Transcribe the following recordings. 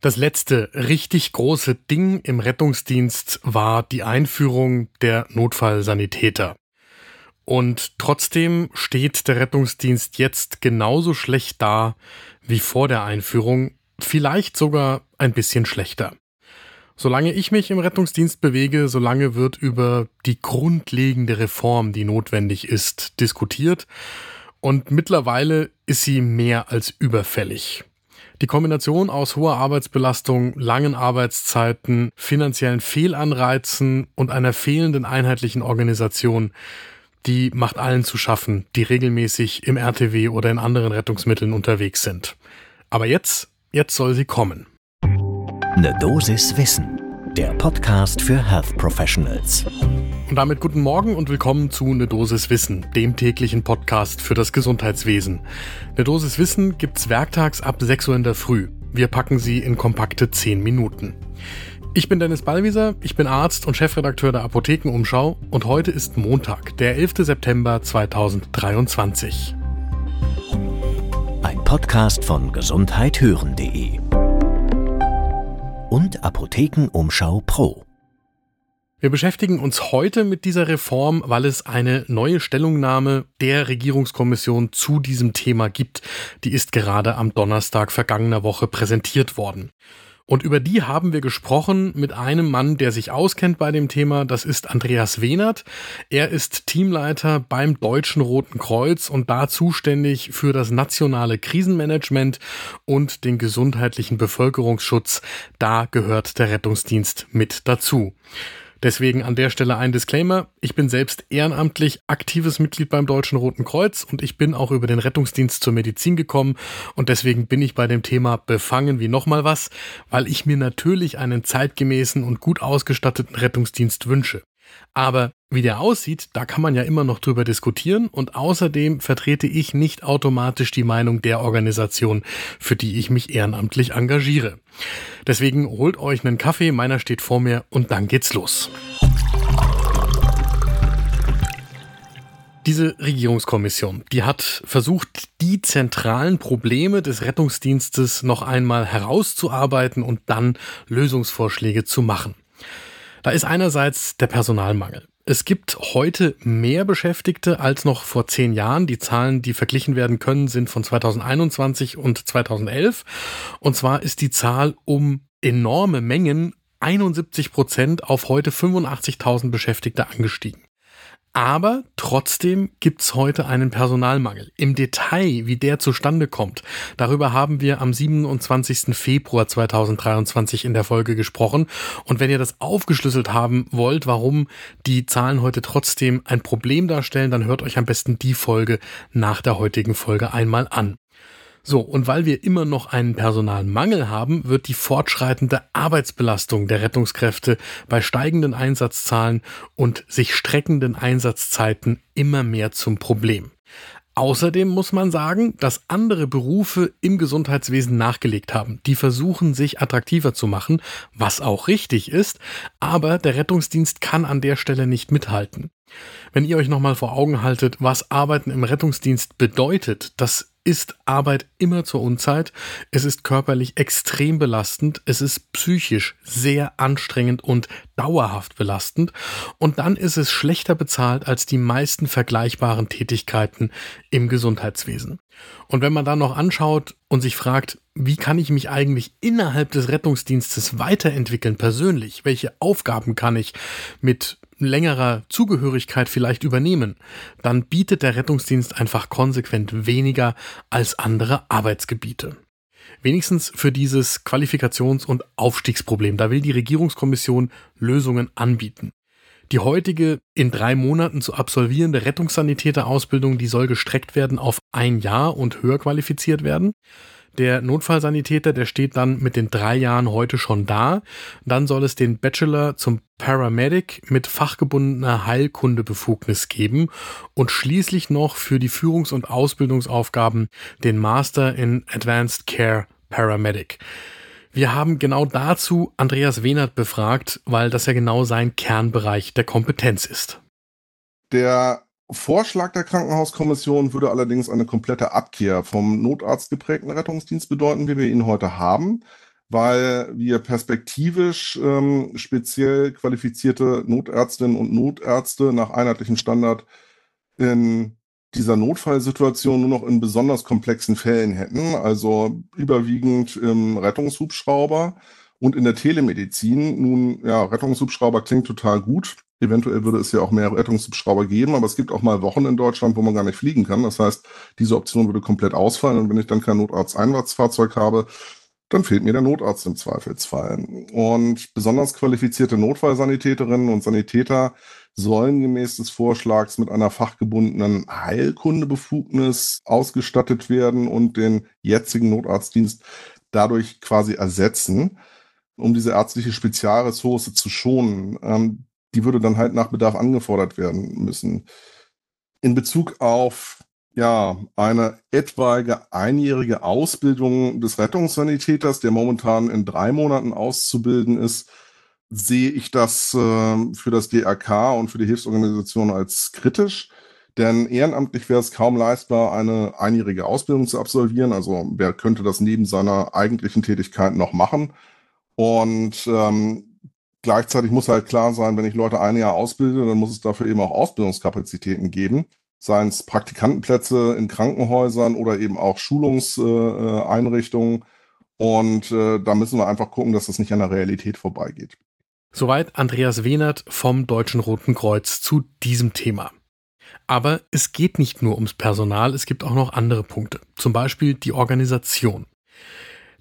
Das letzte richtig große Ding im Rettungsdienst war die Einführung der Notfallsanitäter. Und trotzdem steht der Rettungsdienst jetzt genauso schlecht da wie vor der Einführung, vielleicht sogar ein bisschen schlechter. Solange ich mich im Rettungsdienst bewege, solange wird über die grundlegende Reform, die notwendig ist, diskutiert. Und mittlerweile ist sie mehr als überfällig. Die Kombination aus hoher Arbeitsbelastung, langen Arbeitszeiten, finanziellen Fehlanreizen und einer fehlenden einheitlichen Organisation, die macht allen zu schaffen, die regelmäßig im RTW oder in anderen Rettungsmitteln unterwegs sind. Aber jetzt, jetzt soll sie kommen. Ne Dosis Wissen, der Podcast für Health Professionals. Und damit guten Morgen und willkommen zu Ne Dosis Wissen, dem täglichen Podcast für das Gesundheitswesen. Ne Dosis Wissen gibt's werktags ab 6 Uhr in der Früh. Wir packen sie in kompakte 10 Minuten. Ich bin Dennis Ballwieser, ich bin Arzt und Chefredakteur der Apothekenumschau und heute ist Montag, der 11. September 2023. Ein Podcast von gesundheithören.de und Apothekenumschau Pro. Wir beschäftigen uns heute mit dieser Reform, weil es eine neue Stellungnahme der Regierungskommission zu diesem Thema gibt. Die ist gerade am Donnerstag vergangener Woche präsentiert worden. Und über die haben wir gesprochen mit einem Mann, der sich auskennt bei dem Thema. Das ist Andreas Wehnert. Er ist Teamleiter beim Deutschen Roten Kreuz und da zuständig für das nationale Krisenmanagement und den gesundheitlichen Bevölkerungsschutz. Da gehört der Rettungsdienst mit dazu. Deswegen an der Stelle ein Disclaimer. Ich bin selbst ehrenamtlich aktives Mitglied beim Deutschen Roten Kreuz und ich bin auch über den Rettungsdienst zur Medizin gekommen und deswegen bin ich bei dem Thema befangen wie nochmal was, weil ich mir natürlich einen zeitgemäßen und gut ausgestatteten Rettungsdienst wünsche. Aber wie der aussieht, da kann man ja immer noch drüber diskutieren und außerdem vertrete ich nicht automatisch die Meinung der Organisation, für die ich mich ehrenamtlich engagiere. Deswegen holt euch einen Kaffee, meiner steht vor mir und dann geht's los. Diese Regierungskommission, die hat versucht, die zentralen Probleme des Rettungsdienstes noch einmal herauszuarbeiten und dann Lösungsvorschläge zu machen. Da ist einerseits der Personalmangel. Es gibt heute mehr Beschäftigte als noch vor zehn Jahren. Die Zahlen, die verglichen werden können, sind von 2021 und 2011. Und zwar ist die Zahl um enorme Mengen 71 Prozent auf heute 85.000 Beschäftigte angestiegen. Aber trotzdem gibt's heute einen Personalmangel. Im Detail, wie der zustande kommt, darüber haben wir am 27. Februar 2023 in der Folge gesprochen. Und wenn ihr das aufgeschlüsselt haben wollt, warum die Zahlen heute trotzdem ein Problem darstellen, dann hört euch am besten die Folge nach der heutigen Folge einmal an. So, und weil wir immer noch einen Personalmangel haben, wird die fortschreitende Arbeitsbelastung der Rettungskräfte bei steigenden Einsatzzahlen und sich streckenden Einsatzzeiten immer mehr zum Problem. Außerdem muss man sagen, dass andere Berufe im Gesundheitswesen nachgelegt haben. Die versuchen sich attraktiver zu machen, was auch richtig ist, aber der Rettungsdienst kann an der Stelle nicht mithalten. Wenn ihr euch nochmal vor Augen haltet, was Arbeiten im Rettungsdienst bedeutet, das ist Arbeit immer zur Unzeit. Es ist körperlich extrem belastend. Es ist psychisch sehr anstrengend und dauerhaft belastend. Und dann ist es schlechter bezahlt als die meisten vergleichbaren Tätigkeiten im Gesundheitswesen. Und wenn man dann noch anschaut und sich fragt, wie kann ich mich eigentlich innerhalb des Rettungsdienstes weiterentwickeln persönlich? Welche Aufgaben kann ich mit längerer Zugehörigkeit vielleicht übernehmen, dann bietet der Rettungsdienst einfach konsequent weniger als andere Arbeitsgebiete. Wenigstens für dieses Qualifikations- und Aufstiegsproblem. Da will die Regierungskommission Lösungen anbieten. Die heutige in drei Monaten zu absolvierende Rettungssanitäterausbildung, die soll gestreckt werden auf ein Jahr und höher qualifiziert werden. Der Notfallsanitäter, der steht dann mit den drei Jahren heute schon da. Dann soll es den Bachelor zum Paramedic mit fachgebundener Heilkundebefugnis geben und schließlich noch für die Führungs- und Ausbildungsaufgaben den Master in Advanced Care Paramedic. Wir haben genau dazu Andreas Wehnert befragt, weil das ja genau sein Kernbereich der Kompetenz ist. Der Vorschlag der Krankenhauskommission würde allerdings eine komplette Abkehr vom Notarzt geprägten Rettungsdienst bedeuten, wie wir ihn heute haben. weil wir perspektivisch ähm, speziell qualifizierte Notärztinnen und Notärzte nach einheitlichem Standard in dieser Notfallsituation nur noch in besonders komplexen Fällen hätten, also überwiegend im Rettungshubschrauber und in der Telemedizin. Nun, ja, Rettungshubschrauber klingt total gut. Eventuell würde es ja auch mehr Rettungshubschrauber geben, aber es gibt auch mal Wochen in Deutschland, wo man gar nicht fliegen kann. Das heißt, diese Option würde komplett ausfallen und wenn ich dann kein Notarzt-Einsatzfahrzeug habe, dann fehlt mir der Notarzt im Zweifelsfall. Und besonders qualifizierte Notfallsanitäterinnen und Sanitäter sollen gemäß des Vorschlags mit einer fachgebundenen Heilkundebefugnis ausgestattet werden und den jetzigen Notarztdienst dadurch quasi ersetzen, um diese ärztliche Spezialressource zu schonen. Ähm, die würde dann halt nach Bedarf angefordert werden müssen. In Bezug auf ja, eine etwaige einjährige Ausbildung des Rettungssanitäters, der momentan in drei Monaten auszubilden ist, sehe ich das äh, für das DRK und für die Hilfsorganisation als kritisch. Denn ehrenamtlich wäre es kaum leistbar, eine einjährige Ausbildung zu absolvieren. Also wer könnte das neben seiner eigentlichen Tätigkeit noch machen? Und ähm, gleichzeitig muss halt klar sein, wenn ich Leute ein Jahr ausbilde, dann muss es dafür eben auch Ausbildungskapazitäten geben. Seien es Praktikantenplätze in Krankenhäusern oder eben auch Schulungseinrichtungen. Äh, und äh, da müssen wir einfach gucken, dass das nicht an der Realität vorbeigeht. Soweit Andreas Wehnert vom Deutschen Roten Kreuz zu diesem Thema. Aber es geht nicht nur ums Personal, es gibt auch noch andere Punkte. Zum Beispiel die Organisation.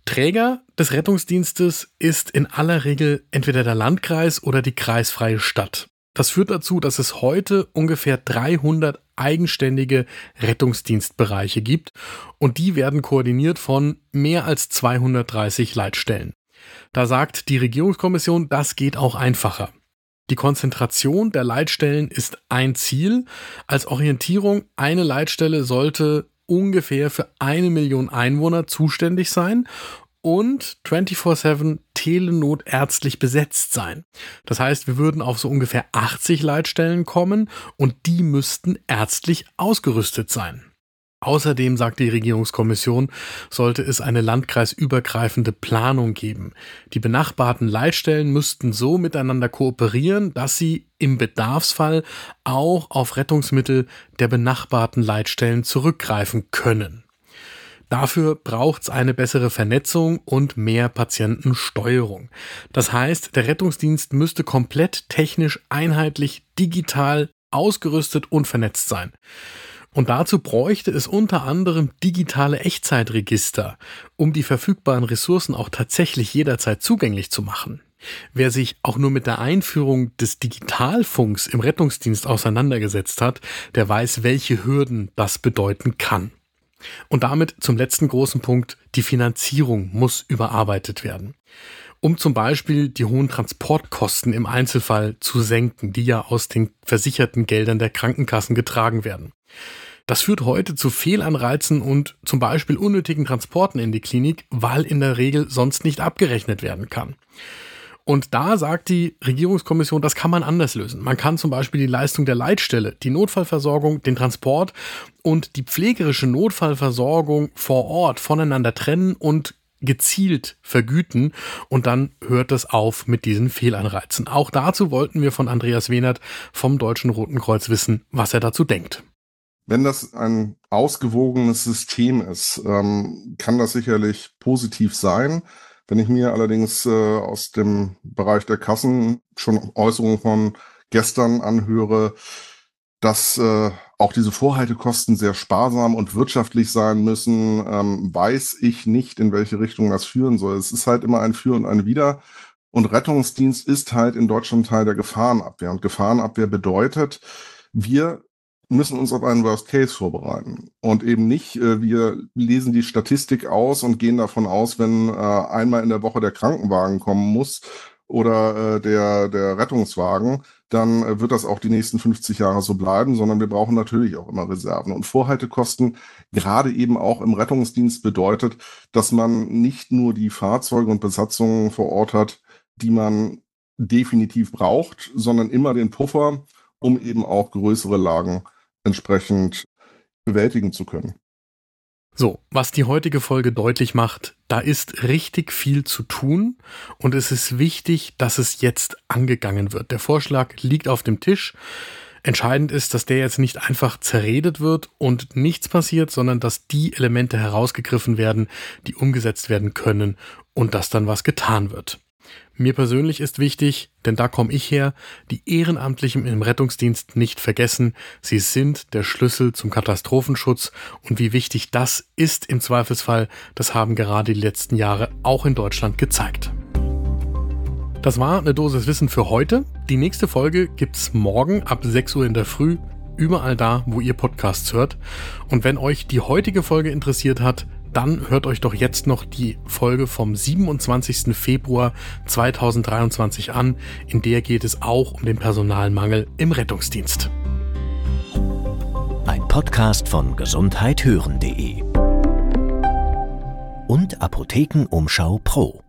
Träger des Rettungsdienstes ist in aller Regel entweder der Landkreis oder die kreisfreie Stadt. Das führt dazu, dass es heute ungefähr 300 eigenständige Rettungsdienstbereiche gibt und die werden koordiniert von mehr als 230 Leitstellen. Da sagt die Regierungskommission, das geht auch einfacher. Die Konzentration der Leitstellen ist ein Ziel. Als Orientierung, eine Leitstelle sollte ungefähr für eine Million Einwohner zuständig sein und 24-7 telenotärztlich besetzt sein. Das heißt, wir würden auf so ungefähr 80 Leitstellen kommen und die müssten ärztlich ausgerüstet sein. Außerdem, sagt die Regierungskommission, sollte es eine landkreisübergreifende Planung geben. Die benachbarten Leitstellen müssten so miteinander kooperieren, dass sie im Bedarfsfall auch auf Rettungsmittel der benachbarten Leitstellen zurückgreifen können. Dafür braucht es eine bessere Vernetzung und mehr Patientensteuerung. Das heißt, der Rettungsdienst müsste komplett technisch einheitlich digital ausgerüstet und vernetzt sein. Und dazu bräuchte es unter anderem digitale Echtzeitregister, um die verfügbaren Ressourcen auch tatsächlich jederzeit zugänglich zu machen. Wer sich auch nur mit der Einführung des Digitalfunks im Rettungsdienst auseinandergesetzt hat, der weiß, welche Hürden das bedeuten kann. Und damit zum letzten großen Punkt, die Finanzierung muss überarbeitet werden. Um zum Beispiel die hohen Transportkosten im Einzelfall zu senken, die ja aus den versicherten Geldern der Krankenkassen getragen werden. Das führt heute zu Fehlanreizen und zum Beispiel unnötigen Transporten in die Klinik, weil in der Regel sonst nicht abgerechnet werden kann. Und da sagt die Regierungskommission, das kann man anders lösen. Man kann zum Beispiel die Leistung der Leitstelle, die Notfallversorgung, den Transport und die pflegerische Notfallversorgung vor Ort voneinander trennen und gezielt vergüten und dann hört es auf mit diesen Fehlanreizen. Auch dazu wollten wir von Andreas Wehnert vom Deutschen Roten Kreuz wissen, was er dazu denkt. Wenn das ein ausgewogenes System ist, ähm, kann das sicherlich positiv sein. Wenn ich mir allerdings äh, aus dem Bereich der Kassen schon Äußerungen von gestern anhöre, dass äh, auch diese Vorhaltekosten sehr sparsam und wirtschaftlich sein müssen, ähm, weiß ich nicht, in welche Richtung das führen soll. Es ist halt immer ein Für und ein Wider. Und Rettungsdienst ist halt in Deutschland Teil der Gefahrenabwehr. Und Gefahrenabwehr bedeutet, wir müssen uns auf einen Worst Case vorbereiten und eben nicht, äh, wir lesen die Statistik aus und gehen davon aus, wenn äh, einmal in der Woche der Krankenwagen kommen muss oder äh, der, der Rettungswagen, dann äh, wird das auch die nächsten 50 Jahre so bleiben, sondern wir brauchen natürlich auch immer Reserven. Und Vorhaltekosten, gerade eben auch im Rettungsdienst, bedeutet, dass man nicht nur die Fahrzeuge und Besatzungen vor Ort hat, die man definitiv braucht, sondern immer den Puffer, um eben auch größere Lagen entsprechend bewältigen zu können. So, was die heutige Folge deutlich macht, da ist richtig viel zu tun und es ist wichtig, dass es jetzt angegangen wird. Der Vorschlag liegt auf dem Tisch. Entscheidend ist, dass der jetzt nicht einfach zerredet wird und nichts passiert, sondern dass die Elemente herausgegriffen werden, die umgesetzt werden können und dass dann was getan wird. Mir persönlich ist wichtig, denn da komme ich her, die Ehrenamtlichen im Rettungsdienst nicht vergessen. Sie sind der Schlüssel zum Katastrophenschutz und wie wichtig das ist im Zweifelsfall, das haben gerade die letzten Jahre auch in Deutschland gezeigt. Das war eine Dosis Wissen für heute. Die nächste Folge gibt's morgen ab 6 Uhr in der Früh, überall da, wo ihr Podcasts hört. Und wenn euch die heutige Folge interessiert hat, dann hört euch doch jetzt noch die Folge vom 27. Februar 2023 an. In der geht es auch um den Personalmangel im Rettungsdienst. Ein Podcast von gesundheithören.de und Apothekenumschau Pro.